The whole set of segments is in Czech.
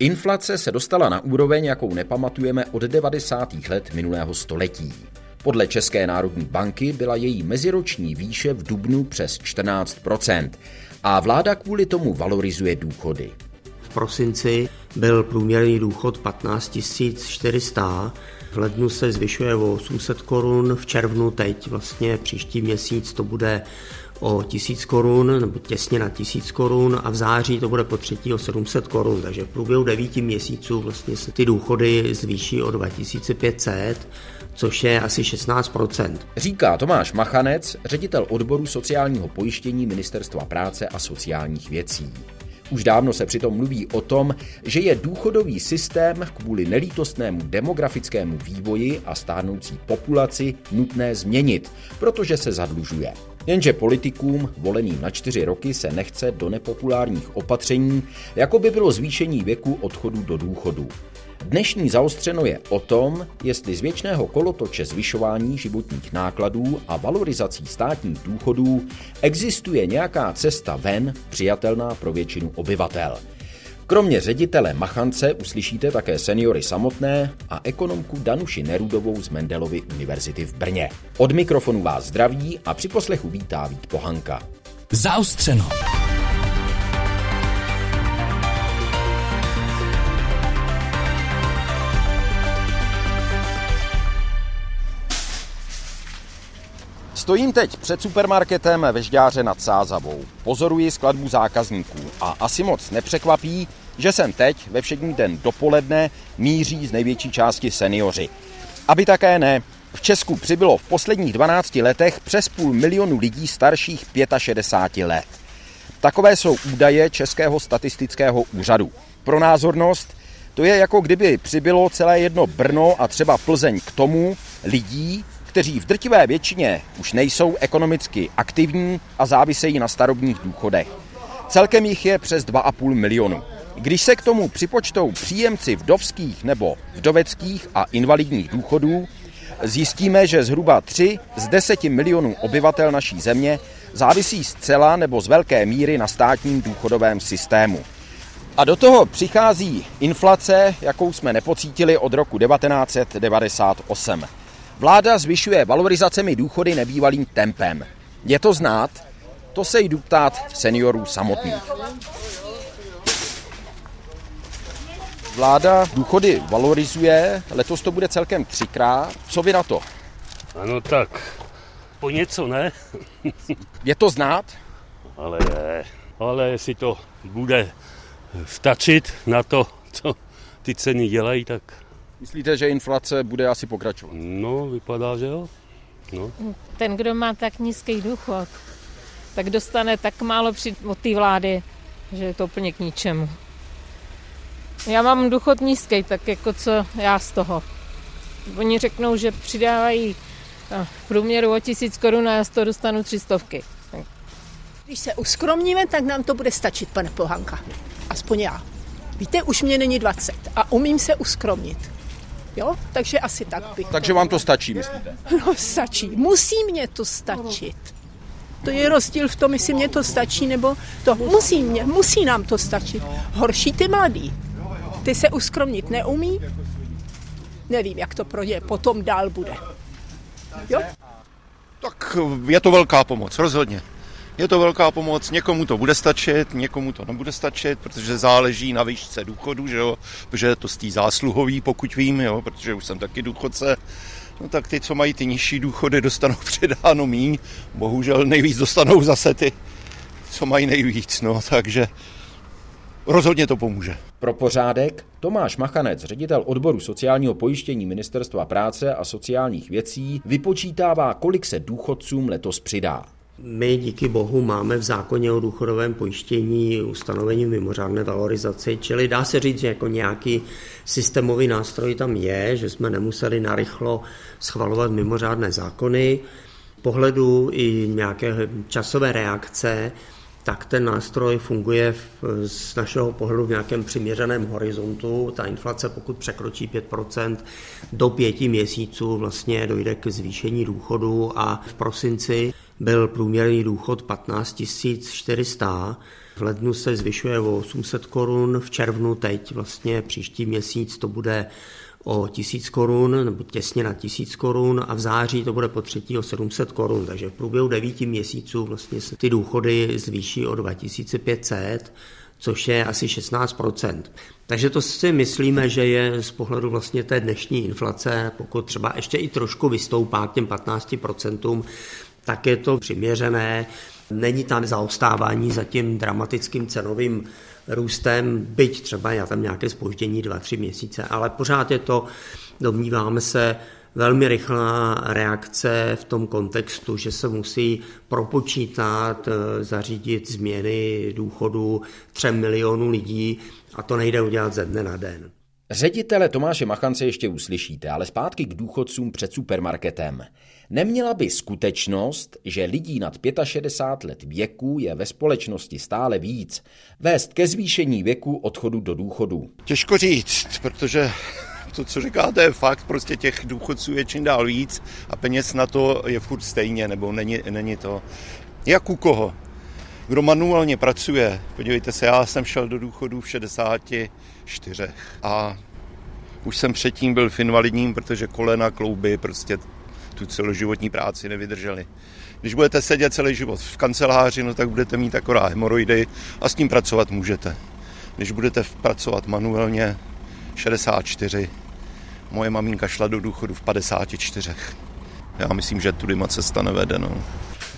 Inflace se dostala na úroveň, jakou nepamatujeme od 90. let minulého století. Podle České národní banky byla její meziroční výše v dubnu přes 14% a vláda kvůli tomu valorizuje důchody. V prosinci byl průměrný důchod 15 400, v lednu se zvyšuje o 800 korun, v červnu teď vlastně příští měsíc to bude o 1000 korun, nebo těsně na 1000 korun a v září to bude po třetí o 700 korun, takže v průběhu devíti měsíců vlastně se ty důchody zvýší o 2500, což je asi 16% Říká Tomáš Machanec, ředitel odboru sociálního pojištění Ministerstva práce a sociálních věcí. Už dávno se přitom mluví o tom, že je důchodový systém kvůli nelítostnému demografickému vývoji a stárnoucí populaci nutné změnit, protože se zadlužuje. Jenže politikům, voleným na čtyři roky, se nechce do nepopulárních opatření, jako by bylo zvýšení věku odchodu do důchodu. Dnešní zaostřeno je o tom, jestli z věčného kolotoče zvyšování životních nákladů a valorizací státních důchodů existuje nějaká cesta ven přijatelná pro většinu obyvatel. Kromě ředitele Machance uslyšíte také seniory samotné a ekonomku Danuši Nerudovou z Mendelovy univerzity v Brně. Od mikrofonu vás zdraví a při poslechu vítá Vít Pohanka. Zaustřeno. Stojím teď před supermarketem ve Žďáře nad Sázavou. Pozoruji skladbu zákazníků a asi moc nepřekvapí, že jsem teď ve všední den dopoledne míří z největší části seniori. Aby také ne, v Česku přibylo v posledních 12 letech přes půl milionu lidí starších 65 let. Takové jsou údaje Českého statistického úřadu. Pro názornost, to je jako kdyby přibylo celé jedno Brno a třeba Plzeň k tomu lidí, kteří v drtivé většině už nejsou ekonomicky aktivní a závisejí na starobních důchodech. Celkem jich je přes 2,5 milionu. Když se k tomu připočtou příjemci vdovských nebo vdoveckých a invalidních důchodů, zjistíme, že zhruba 3 z 10 milionů obyvatel naší země závisí zcela nebo z velké míry na státním důchodovém systému. A do toho přichází inflace, jakou jsme nepocítili od roku 1998. Vláda zvyšuje valorizacemi důchody nebývalým tempem. Je to znát? To se jdu ptát seniorů samotných. Vláda důchody valorizuje, letos to bude celkem třikrát. Co vy na to? Ano tak, po něco ne. Je to znát? Ale je, ale jestli to bude stačit na to, co ty ceny dělají, tak Myslíte, že inflace bude asi pokračovat? No, vypadá, že jo. No. Ten, kdo má tak nízký důchod, tak dostane tak málo při, od té vlády, že je to úplně k ničemu. Já mám důchod nízký, tak jako co já z toho. Oni řeknou, že přidávají no, v průměru o tisíc korun a já z toho dostanu tři stovky. Když se uskromníme, tak nám to bude stačit, pane Pohanka. Aspoň já. Víte, už mě není 20 a umím se uskromnit. Jo? Takže asi tak bych. Takže vám to stačí, myslíte? No, stačí. Musí mě to stačit. To je rozdíl v tom, jestli mě to stačí, nebo to musí mě, musí nám to stačit. Horší ty mladý. Ty se uskromnit neumí, nevím, jak to pro ně potom dál bude. Jo? Tak je to velká pomoc, rozhodně. Je to velká pomoc, někomu to bude stačit, někomu to nebude stačit, protože záleží na výšce důchodu, že jo? protože je to z té zásluhový, pokud vím, jo? protože už jsem taky důchodce, no tak ty, co mají ty nižší důchody, dostanou předáno míň, bohužel nejvíc dostanou zase ty, co mají nejvíc, no takže rozhodně to pomůže. Pro pořádek Tomáš Machanec, ředitel odboru sociálního pojištění Ministerstva práce a sociálních věcí, vypočítává, kolik se důchodcům letos přidá. My díky bohu máme v zákoně o důchodovém pojištění ustanovení mimořádné valorizace, čili dá se říct, že jako nějaký systémový nástroj tam je, že jsme nemuseli narychlo schvalovat mimořádné zákony. Pohledu i nějaké časové reakce, tak ten nástroj funguje v, z našeho pohledu v nějakém přiměřeném horizontu. Ta inflace, pokud překročí 5%, do pěti měsíců vlastně dojde k zvýšení důchodu a v prosinci byl průměrný důchod 15 400. V lednu se zvyšuje o 800 korun, v červnu teď vlastně příští měsíc to bude o 1000 korun, nebo těsně na 1000 korun a v září to bude po třetí o 700 korun, takže v průběhu devíti měsíců vlastně se ty důchody zvýší o 2500, což je asi 16% Takže to si myslíme, že je z pohledu vlastně té dnešní inflace, pokud třeba ještě i trošku vystoupá k těm 15 tak je to přiměřené. Není tam zaostávání za tím dramatickým cenovým růstem, byť třeba já tam nějaké spoždění 2-3 měsíce, ale pořád je to, domníváme se, velmi rychlá reakce v tom kontextu, že se musí propočítat, eh, zařídit změny důchodu 3 milionů lidí a to nejde udělat ze dne na den. Ředitele Tomáše Machance ještě uslyšíte, ale zpátky k důchodcům před supermarketem. Neměla by skutečnost, že lidí nad 65 let věku je ve společnosti stále víc, vést ke zvýšení věku odchodu do důchodu? Těžko říct, protože to, co říkáte, je fakt, prostě těch důchodců je čím dál víc a peněz na to je furt stejně, nebo není, není to. Jak u koho? Kdo manuálně pracuje, podívejte se, já jsem šel do důchodu v 64 a už jsem předtím byl v invalidním, protože kolena, klouby prostě tu celoživotní práci nevydrželi. Když budete sedět celý život v kanceláři, no tak budete mít akorát hemoroidy a s tím pracovat můžete. Když budete pracovat manuálně 64, moje maminka šla do důchodu v 54. Já myslím, že tudy cesta nevede. No.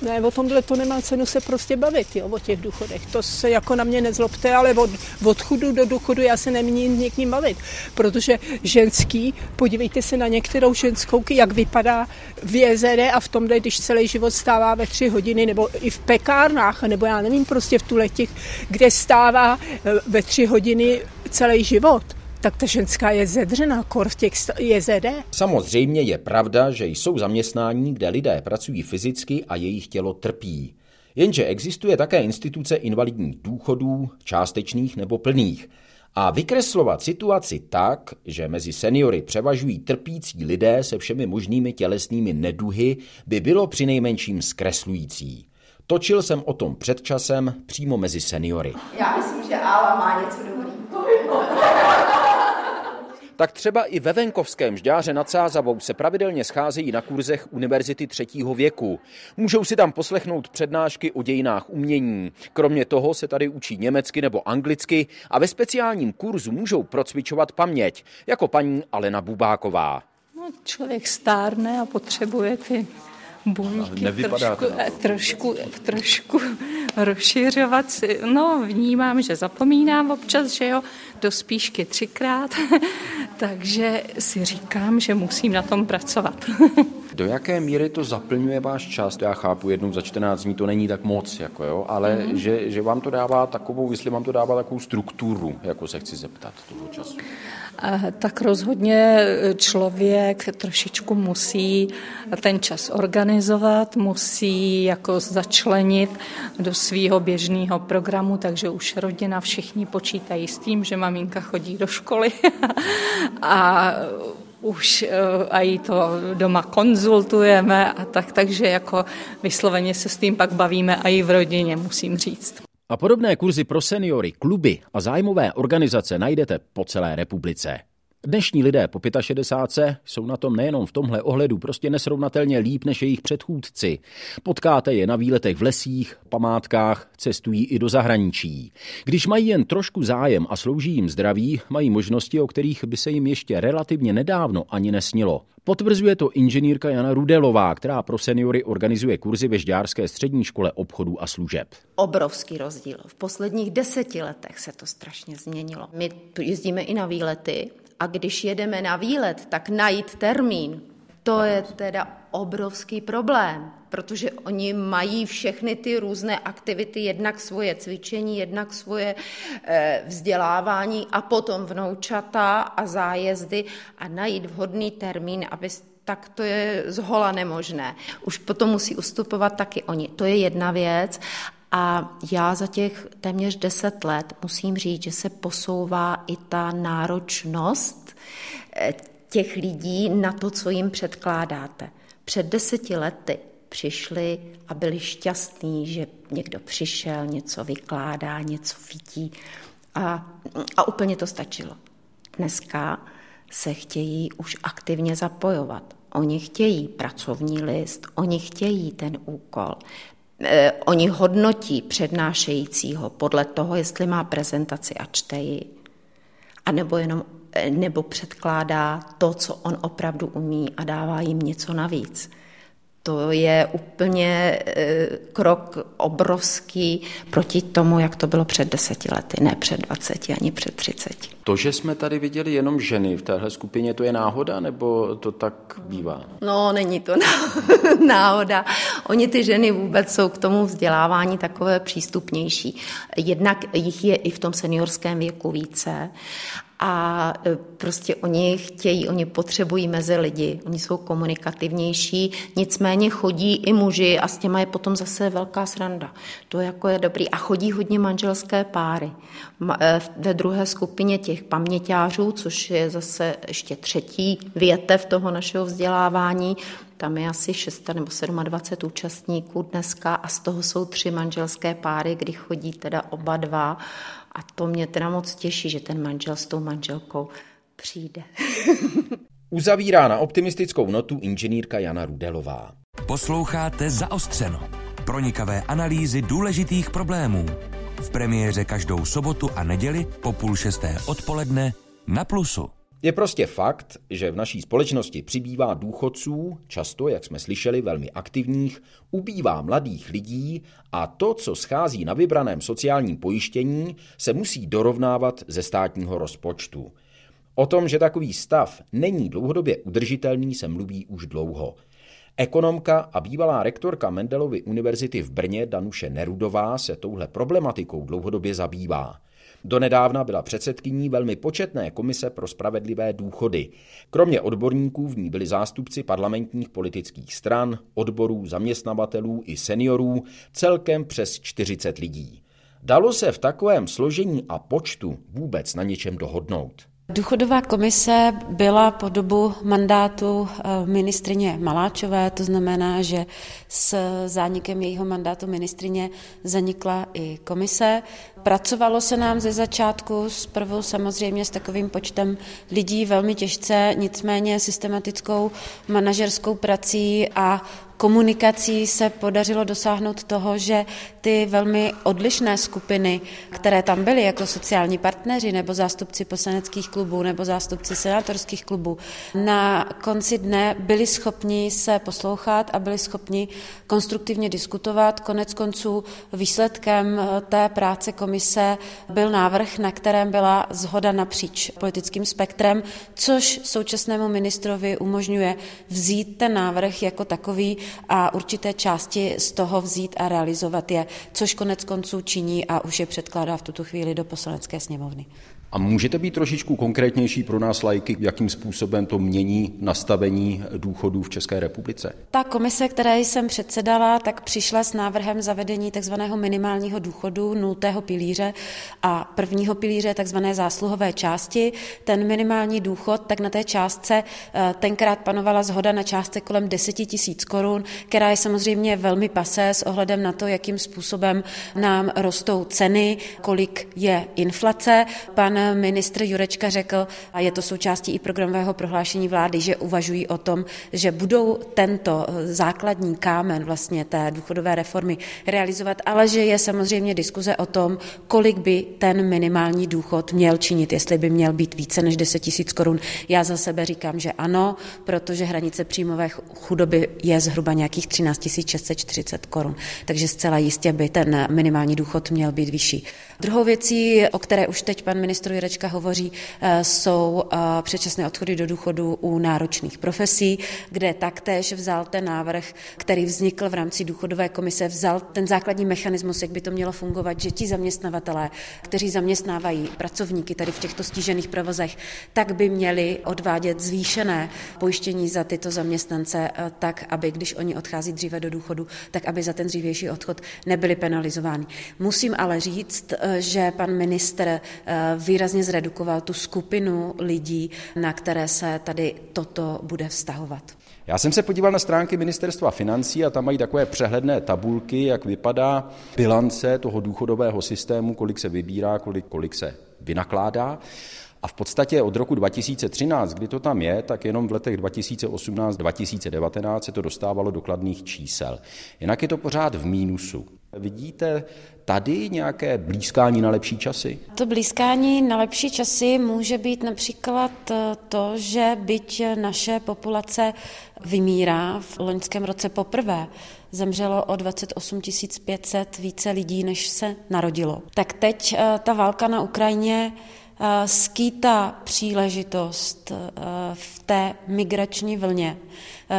Ne, o tomhle to nemá cenu se prostě bavit, jo, o těch důchodech. To se jako na mě nezlobte, ale od, od chudu do důchodu já se nemím někým bavit. Protože ženský, podívejte se na některou ženskou, jak vypadá v jezere a v tomhle, když celý život stává ve tři hodiny, nebo i v pekárnách, nebo já nevím, prostě v tuhle těch, kde stává eh, ve tři hodiny celý život tak ta ženská je zedřená, kor v těch JZD. Samozřejmě je pravda, že jsou zaměstnání, kde lidé pracují fyzicky a jejich tělo trpí. Jenže existuje také instituce invalidních důchodů, částečných nebo plných. A vykreslovat situaci tak, že mezi seniory převažují trpící lidé se všemi možnými tělesnými neduhy, by bylo přinejmenším zkreslující. Točil jsem o tom před časem přímo mezi seniory. Já myslím, že Ála má něco dobrého. Tak třeba i ve venkovském žďáře nad Sázavou se pravidelně scházejí na kurzech Univerzity třetího věku. Můžou si tam poslechnout přednášky o dějinách umění. Kromě toho se tady učí německy nebo anglicky a ve speciálním kurzu můžou procvičovat paměť, jako paní Alena Bubáková. No, člověk stárne a potřebuje ty buňky trošku, trošku, trošku rozšiřovat. Si. No, vnímám, že zapomínám občas, že jo, do spíšky třikrát, takže si říkám, že musím na tom pracovat. Do jaké míry to zaplňuje váš čas? Já chápu, jednou za 14 dní to není tak moc, jako jo, ale mm-hmm. že, že vám to dává takovou, jestli vám to dává takovou strukturu, jako se chci zeptat toho času. Tak rozhodně člověk trošičku musí ten čas organizovat, musí jako začlenit do svého běžného programu, takže už rodina všichni počítají s tím, že maminka chodí do školy a už eh, a i to doma konzultujeme a tak, takže jako vysloveně se s tím pak bavíme a i v rodině, musím říct. A podobné kurzy pro seniory, kluby a zájmové organizace najdete po celé republice. Dnešní lidé po 65 jsou na tom nejenom v tomhle ohledu prostě nesrovnatelně líp než jejich předchůdci. Potkáte je na výletech v lesích, památkách, cestují i do zahraničí. Když mají jen trošku zájem a slouží jim zdraví, mají možnosti, o kterých by se jim ještě relativně nedávno ani nesnilo. Potvrzuje to inženýrka Jana Rudelová, která pro seniory organizuje kurzy ve Žďárské střední škole obchodů a služeb. Obrovský rozdíl. V posledních deseti letech se to strašně změnilo. My jezdíme i na výlety a když jedeme na výlet, tak najít termín, to je teda obrovský problém, protože oni mají všechny ty různé aktivity, jednak svoje cvičení, jednak svoje e, vzdělávání a potom vnoučata a zájezdy a najít vhodný termín, aby tak to je zhola nemožné. Už potom musí ustupovat taky oni. To je jedna věc. A já za těch téměř deset let musím říct, že se posouvá i ta náročnost eh, těch lidí na to, co jim předkládáte. Před deseti lety přišli a byli šťastní, že někdo přišel, něco vykládá, něco vidí a, a úplně to stačilo. Dneska se chtějí už aktivně zapojovat. Oni chtějí pracovní list, oni chtějí ten úkol. Eh, oni hodnotí přednášejícího podle toho, jestli má prezentaci a čte ji, anebo jenom eh, nebo předkládá to, co on opravdu umí a dává jim něco navíc. To je úplně eh, krok obrovský proti tomu, jak to bylo před deseti lety, ne před 20 ani před 30. To, že jsme tady viděli jenom ženy v téhle skupině, to je náhoda, nebo to tak bývá? No, není to náhoda. Oni ty ženy vůbec jsou k tomu vzdělávání takové přístupnější. Jednak jich je i v tom seniorském věku více a e, prostě oni chtějí, oni potřebují mezi lidi, oni jsou komunikativnější, nicméně chodí i muži a s těma je potom zase velká sranda. To jako je dobrý. A chodí hodně manželské páry. E, ve druhé skupině těch paměťářů, což je zase ještě třetí větev toho našeho vzdělávání, tam je asi 6 nebo 27 účastníků dneska a z toho jsou tři manželské páry, kdy chodí teda oba dva a to mě teda moc těší, že ten manžel s tou manželkou přijde. Uzavírá na optimistickou notu inženýrka Jana Rudelová. Posloucháte Zaostřeno. Pronikavé analýzy důležitých problémů. V premiéře každou sobotu a neděli po půl šesté odpoledne na Plusu. Je prostě fakt, že v naší společnosti přibývá důchodců, často, jak jsme slyšeli, velmi aktivních, ubývá mladých lidí a to, co schází na vybraném sociálním pojištění, se musí dorovnávat ze státního rozpočtu. O tom, že takový stav není dlouhodobě udržitelný, se mluví už dlouho. Ekonomka a bývalá rektorka Mendelovy univerzity v Brně Danuše Nerudová se touhle problematikou dlouhodobě zabývá. Donedávna byla předsedkyní velmi početné komise pro spravedlivé důchody. Kromě odborníků v ní byli zástupci parlamentních politických stran, odborů, zaměstnavatelů i seniorů, celkem přes 40 lidí. Dalo se v takovém složení a počtu vůbec na něčem dohodnout? Důchodová komise byla po dobu mandátu eh, ministrině Maláčové, to znamená, že s zánikem jejího mandátu ministrině zanikla i komise. Pracovalo se nám ze začátku zprvu samozřejmě s takovým počtem lidí velmi těžce, nicméně systematickou manažerskou prací a komunikací se podařilo dosáhnout toho, že ty velmi odlišné skupiny, které tam byly jako sociální partneři nebo zástupci poslaneckých klubů nebo zástupci senátorských klubů, na konci dne byli schopni se poslouchat a byli schopni konstruktivně diskutovat. Konec konců výsledkem té práce komise byl návrh, na kterém byla zhoda napříč politickým spektrem, což současnému ministrovi umožňuje vzít ten návrh jako takový a určité části z toho vzít a realizovat je, což konec konců činí a už je předkládá v tuto chvíli do poslanecké sněmovny. A můžete být trošičku konkrétnější pro nás lajky, jakým způsobem to mění nastavení důchodů v České republice? Ta komise, které jsem předsedala, tak přišla s návrhem zavedení tzv. minimálního důchodu, nultého pilíře a prvního pilíře tzv. zásluhové části. Ten minimální důchod, tak na té částce eh, tenkrát panovala zhoda na částce kolem 10 tisíc korun, která je samozřejmě velmi pasé s ohledem na to, jakým způsobem nám rostou ceny, kolik je inflace. Pan ministr Jurečka řekl, a je to součástí i programového prohlášení vlády, že uvažují o tom, že budou tento základní kámen vlastně té důchodové reformy realizovat, ale že je samozřejmě diskuze o tom, kolik by ten minimální důchod měl činit, jestli by měl být více než 10 tisíc korun. Já za sebe říkám, že ano, protože hranice příjmové chudoby je zhruba nějakých 13 640 korun. Takže zcela jistě by ten minimální důchod měl být vyšší. Druhou věcí, o které už teď pan ministr Jurečka hovoří, eh, jsou eh, předčasné odchody do důchodu u náročných profesí, kde taktéž vzal ten návrh, který vznikl v rámci důchodové komise, vzal ten základní mechanismus, jak by to mělo fungovat, že ti zaměstnavatelé, kteří zaměstnávají pracovníky tady v těchto stížených provozech, tak by měli odvádět zvýšené pojištění za tyto zaměstnance, eh, tak aby když oni odchází dříve do důchodu, tak aby za ten dřívější odchod nebyli penalizováni. Musím ale říct, že pan minister vyrazil výrazně zredukoval tu skupinu lidí, na které se tady toto bude vztahovat. Já jsem se podíval na stránky ministerstva financí a tam mají takové přehledné tabulky, jak vypadá bilance toho důchodového systému, kolik se vybírá, kolik, kolik se vynakládá. A v podstatě od roku 2013, kdy to tam je, tak jenom v letech 2018-2019 se to dostávalo do kladných čísel. Jinak je to pořád v mínusu. Vidíte tady nějaké blízkání na lepší časy? To blízkání na lepší časy může být například to, že byť naše populace vymírá v loňském roce poprvé, zemřelo o 28 500 více lidí, než se narodilo. Tak teď ta válka na Ukrajině skýtá příležitost v té migrační vlně,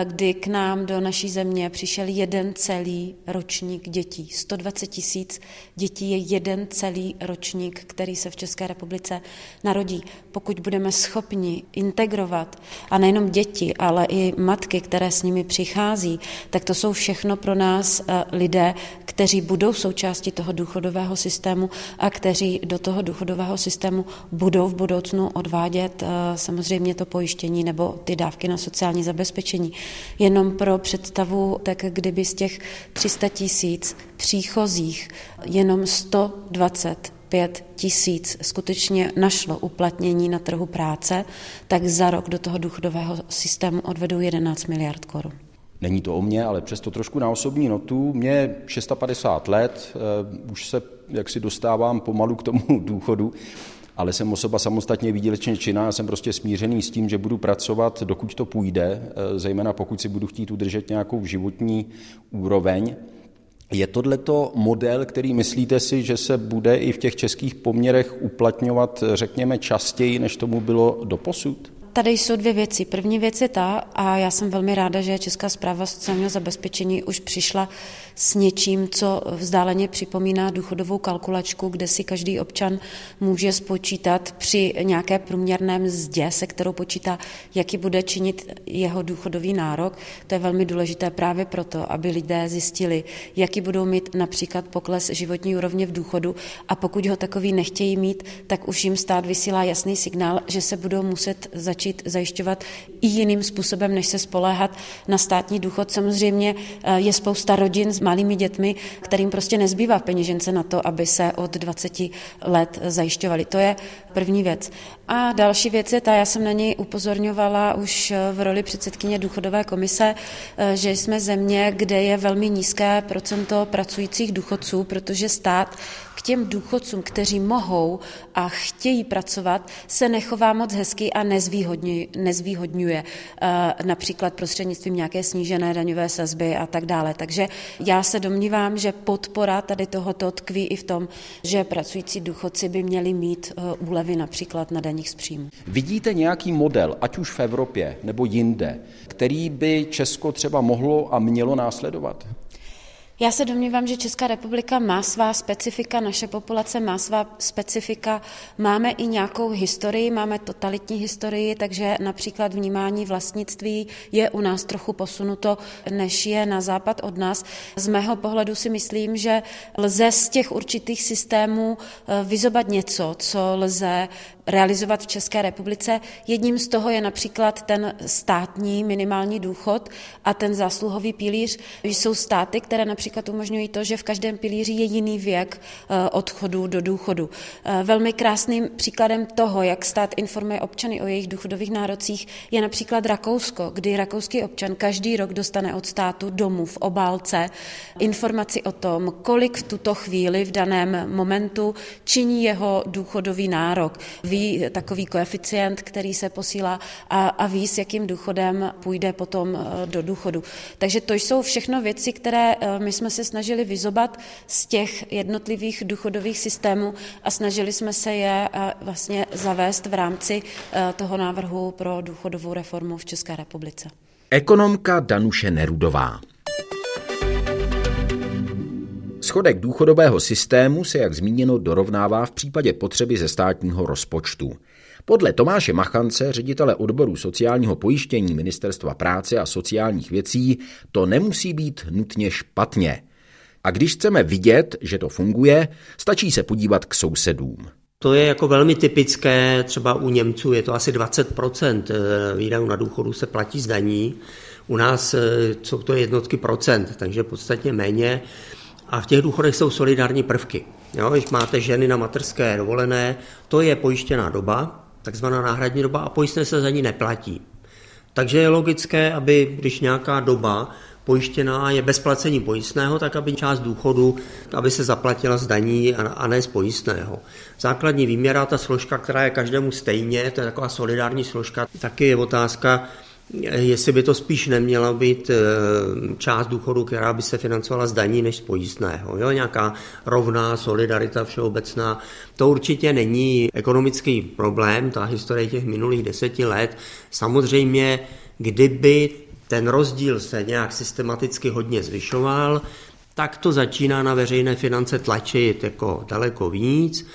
kdy k nám do naší země přišel jeden celý ročník dětí. 120 tisíc dětí je jeden celý ročník, který se v České republice narodí. Pokud budeme schopni integrovat, a nejenom děti, ale i matky, které s nimi přichází, tak to jsou všechno pro nás lidé, kteří budou součástí toho důchodového systému a kteří do toho důchodového systému budou v budoucnu odvádět samozřejmě to pojištění nebo ty dávky na sociální zabezpečení. Jenom pro představu, tak kdyby z těch 300 tisíc příchozích jenom 120 5 tisíc skutečně našlo uplatnění na trhu práce, tak za rok do toho důchodového systému odvedou 11 miliard korun. Není to o mě, ale přesto trošku na osobní notu. Mě 650 let, uh, už se jaksi dostávám pomalu k tomu důchodu ale jsem osoba samostatně výdělečně činná, jsem prostě smířený s tím, že budu pracovat, dokud to půjde, eh, zejména pokud si budu chtít udržet nějakou životní úroveň. Je tohleto model, který myslíte si, že se bude i v těch českých poměrech uplatňovat, řekněme, častěji, než tomu bylo doposud? Tady jsou dvě věci. První věc je ta, a já jsem velmi ráda, že Česká zpráva sociálního zabezpečení už přišla s něčím, co vzdáleně připomíná důchodovou kalkulačku, kde si každý občan může spočítat při nějaké průměrné mzdě, se kterou počítá, jaký bude činit jeho důchodový nárok. To je velmi důležité právě proto, aby lidé zjistili, jaký budou mít například pokles životní úrovně v důchodu a pokud ho takový nechtějí mít, tak už jim stát vysílá jasný signál, že se budou muset začít zajišťovat i jiným způsobem, než se spoléhat na státní důchod. Samozřejmě je spousta rodin s malými dětmi, kterým prostě nezbývá peněžence na to, aby se od 20 let zajišťovali. To je první věc. A další věc je ta, já jsem na něj upozorňovala už v roli předsedkyně důchodové komise, že jsme země, kde je velmi nízké procento pracujících důchodců, protože stát těm důchodcům, kteří mohou a chtějí pracovat, se nechová moc hezky a nezvýhodňuje, nezvýhodňuje například prostřednictvím nějaké snížené daňové sazby a tak dále. Takže já se domnívám, že podpora tady tohoto tkví i v tom, že pracující důchodci by měli mít úlevy například na daních z příjmu. Vidíte nějaký model, ať už v Evropě nebo jinde, který by Česko třeba mohlo a mělo následovat? Já se domnívám, že Česká republika má svá specifika, naše populace má svá specifika, máme i nějakou historii, máme totalitní historii, takže například vnímání vlastnictví je u nás trochu posunuto, než je na západ od nás. Z mého pohledu si myslím, že lze z těch určitých systémů vyzobat něco, co lze realizovat v České republice. Jedním z toho je například ten státní minimální důchod a ten zásluhový pilíř. Jsou státy, které například umožňují to, že v každém pilíři je jiný věk odchodu do důchodu. Velmi krásným příkladem toho, jak stát informuje občany o jejich důchodových nárocích, je například Rakousko, kdy rakouský občan každý rok dostane od státu domů v obálce informaci o tom, kolik v tuto chvíli v daném momentu činí jeho důchodový nárok ví takový koeficient, který se posílá a, a ví, s jakým důchodem půjde potom do důchodu. Takže to jsou všechno věci, které my jsme se snažili vyzobat z těch jednotlivých důchodových systémů a snažili jsme se je vlastně zavést v rámci toho návrhu pro důchodovou reformu v České republice. Ekonomka Danuše Nerudová. Schodek důchodového systému se, jak zmíněno, dorovnává v případě potřeby ze státního rozpočtu. Podle Tomáše Machance, ředitele odboru sociálního pojištění Ministerstva práce a sociálních věcí, to nemusí být nutně špatně. A když chceme vidět, že to funguje, stačí se podívat k sousedům. To je jako velmi typické, třeba u Němců je to asi 20% výdajů na důchodu se platí z daní. U nás jsou to jednotky procent, takže podstatně méně. A v těch důchodech jsou solidární prvky. Jo, když máte ženy na materské dovolené, to je pojištěná doba, takzvaná náhradní doba a pojistné se za ní neplatí. Takže je logické, aby když nějaká doba pojištěná je bez placení pojistného, tak aby část důchodu, aby se zaplatila z daní a ne z pojistného. Základní výměra, ta složka, která je každému stejně, to je taková solidární složka, taky je otázka, jestli by to spíš neměla být eh, část důchodu, která by se financovala z daní než z pojistného. Jo? Nějaká rovná solidarita všeobecná. To určitě není ekonomický problém, ta historie těch minulých deseti let. Samozřejmě, kdyby ten rozdíl se nějak systematicky hodně zvyšoval, tak to začíná na veřejné finance tlačit jako daleko víc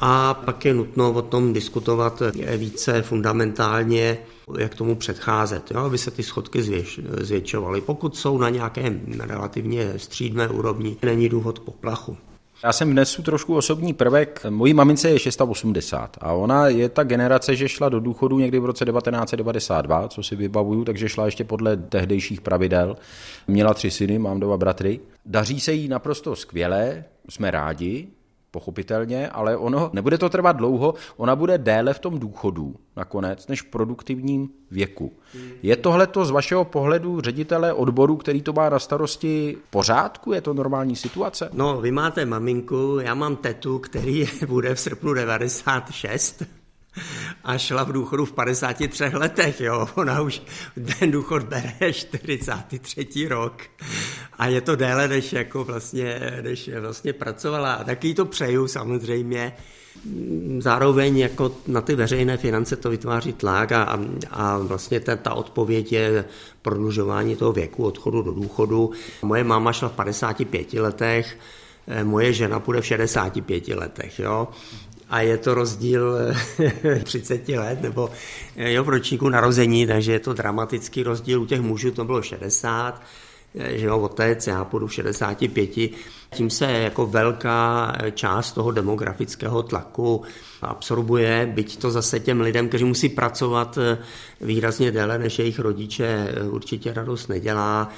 a pak je nutno o tom diskutovat více fundamentálně, jak tomu předcházet, jo, aby se ty schodky zvěš, zvětšovaly. Pokud jsou na nějaké relativně střídné úrovni, není důvod k poplachu. Já jsem vnesu trošku osobní prvek. Mojí mamince je 680 a ona je ta generace, že šla do důchodu někdy v roce 1992, co si vybavuju, takže šla ještě podle tehdejších pravidel. Měla tři syny, mám dva bratry. Daří se jí naprosto skvěle, jsme rádi, pochopitelně, ale ono nebude to trvat dlouho, ona bude déle v tom důchodu nakonec, než v produktivním věku. Je tohle to z vašeho pohledu ředitele odboru, který to má na starosti, pořádku? Je to normální situace? No, vy máte maminku, já mám tetu, který bude v srpnu 96 a šla v důchodu v 53 letech, jo. Ona už ten důchod bere 43. rok a je to déle, než jako vlastně, než vlastně pracovala. A taky to přeju samozřejmě. Zároveň jako na ty veřejné finance to vytváří tlak a, a vlastně ta, ta odpověď je prodlužování toho věku odchodu do důchodu. Moje máma šla v 55 letech, moje žena půjde v 65 letech. Jo? a je to rozdíl 30 let nebo jo, v ročníku narození, takže je to dramatický rozdíl. U těch mužů to bylo 60, že jo, otec, já půjdu v 65. Tím se jako velká část toho demografického tlaku absorbuje, byť to zase těm lidem, kteří musí pracovat výrazně déle než jejich rodiče, určitě radost nedělá.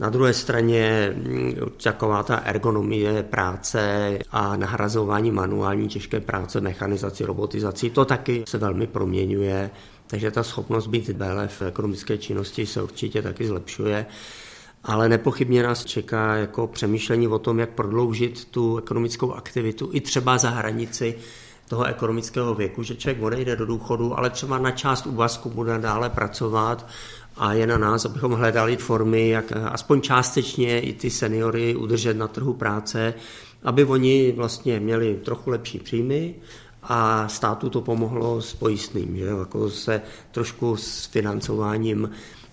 Na druhé straně mm, taková ta ergonomie práce a nahrazování manuální těžké práce, mechanizaci, robotizací, to taky se velmi proměňuje, takže ta schopnost být déle v ekonomické činnosti se určitě taky zlepšuje. Ale nepochybně nás čeká jako přemýšlení o tom, jak prodloužit tu ekonomickou aktivitu i třeba za hranici toho ekonomického věku, že člověk odejde do důchodu, ale třeba na část úvazku bude dále pracovat a je na nás, abychom hledali formy, jak aspoň částečně i ty seniory udržet na trhu práce, aby oni vlastně měli trochu lepší příjmy a státu to pomohlo s pojistným, že jako se trošku s financováním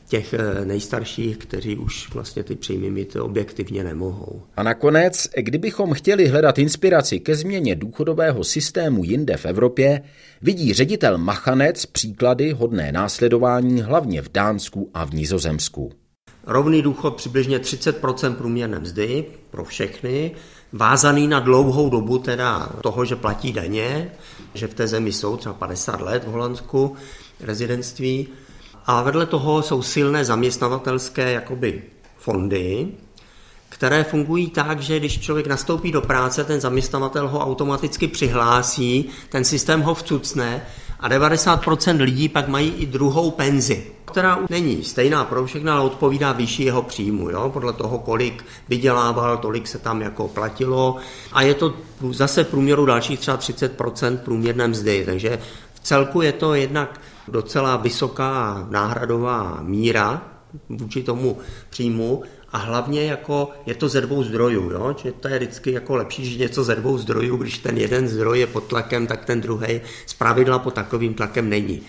těch eh, nejstarších, kteří už vlastně ty příjmy mít objektivně nemohou. A nakonec, kdybychom chtěli hledat inspiraci ke změně důchodového systému jinde v Evropě, vidí ředitel Machanec příklady hodné následování hlavně v Dánsku a v Nizozemsku. Rovný důchod přibližně 30% průměrné mzdy pro všechny, vázaný na dlouhou dobu teda toho, že platí daně, že v té zemi jsou třeba 50 let v Holandsku rezidentství, a vedle toho jsou silné zaměstnavatelské jakoby fondy, které fungují tak, že když člověk nastoupí do práce, ten zaměstnavatel ho automaticky přihlásí, ten systém ho vcucne a 90% lidí pak mají i druhou penzi, která není stejná pro všechny, ale odpovídá vyšší jeho příjmu. Jo? Podle toho, kolik vydělával, tolik se tam jako platilo. A je to zase průměru dalších třeba 30% průměrné mzdy. Takže celku je to jednak docela vysoká náhradová míra vůči tomu příjmu a hlavně jako je to ze dvou zdrojů, jo? že to je vždycky jako lepší, že něco ze dvou zdrojů, když ten jeden zdroj je pod tlakem, tak ten druhý z pravidla pod takovým tlakem není.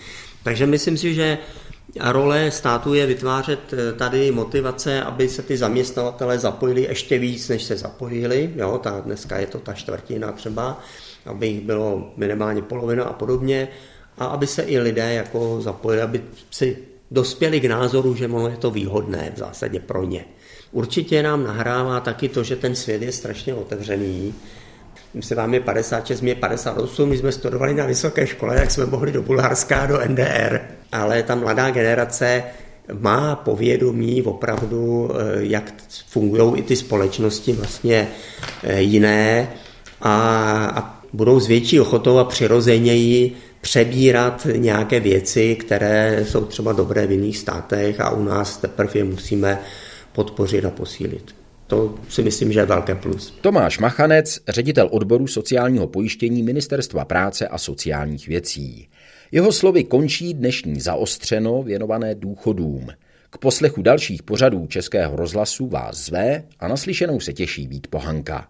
Takže myslím si, že role státu je vytvářet eh, tady motivace, aby se ty zaměstnavatele zapojili ještě víc, než se zapojili. Jo? Ta, dneska je to ta čtvrtina třeba, aby jich bylo minimálně polovina a podobně a aby se i lidé jako zapojili, aby si dospěli k názoru, že je to výhodné v zásadě pro ně. Určitě nám nahrává taky to, že ten svět je strašně otevřený. se vám je 56, mě 58, my jsme studovali na vysoké škole, tak jsme mohli do Bulharska, do NDR. Ale ta mladá generace má povědomí opravdu, eh, jak fungují i ty společnosti vlastně eh, jiné a, a budou s větší ochotou a přirozeněji přebírat nějaké věci, které jsou třeba dobré v jiných státech a u nás teprve je musíme podpořit a posílit. To si myslím, že je velké plus. Tomáš Machanec, ředitel odboru sociálního pojištění Ministerstva práce a sociálních věcí. Jeho slovy končí dnešní zaostřeno věnované důchodům. K poslechu dalších pořadů Českého rozhlasu vás zve a naslyšenou se těší Vít Pohanka.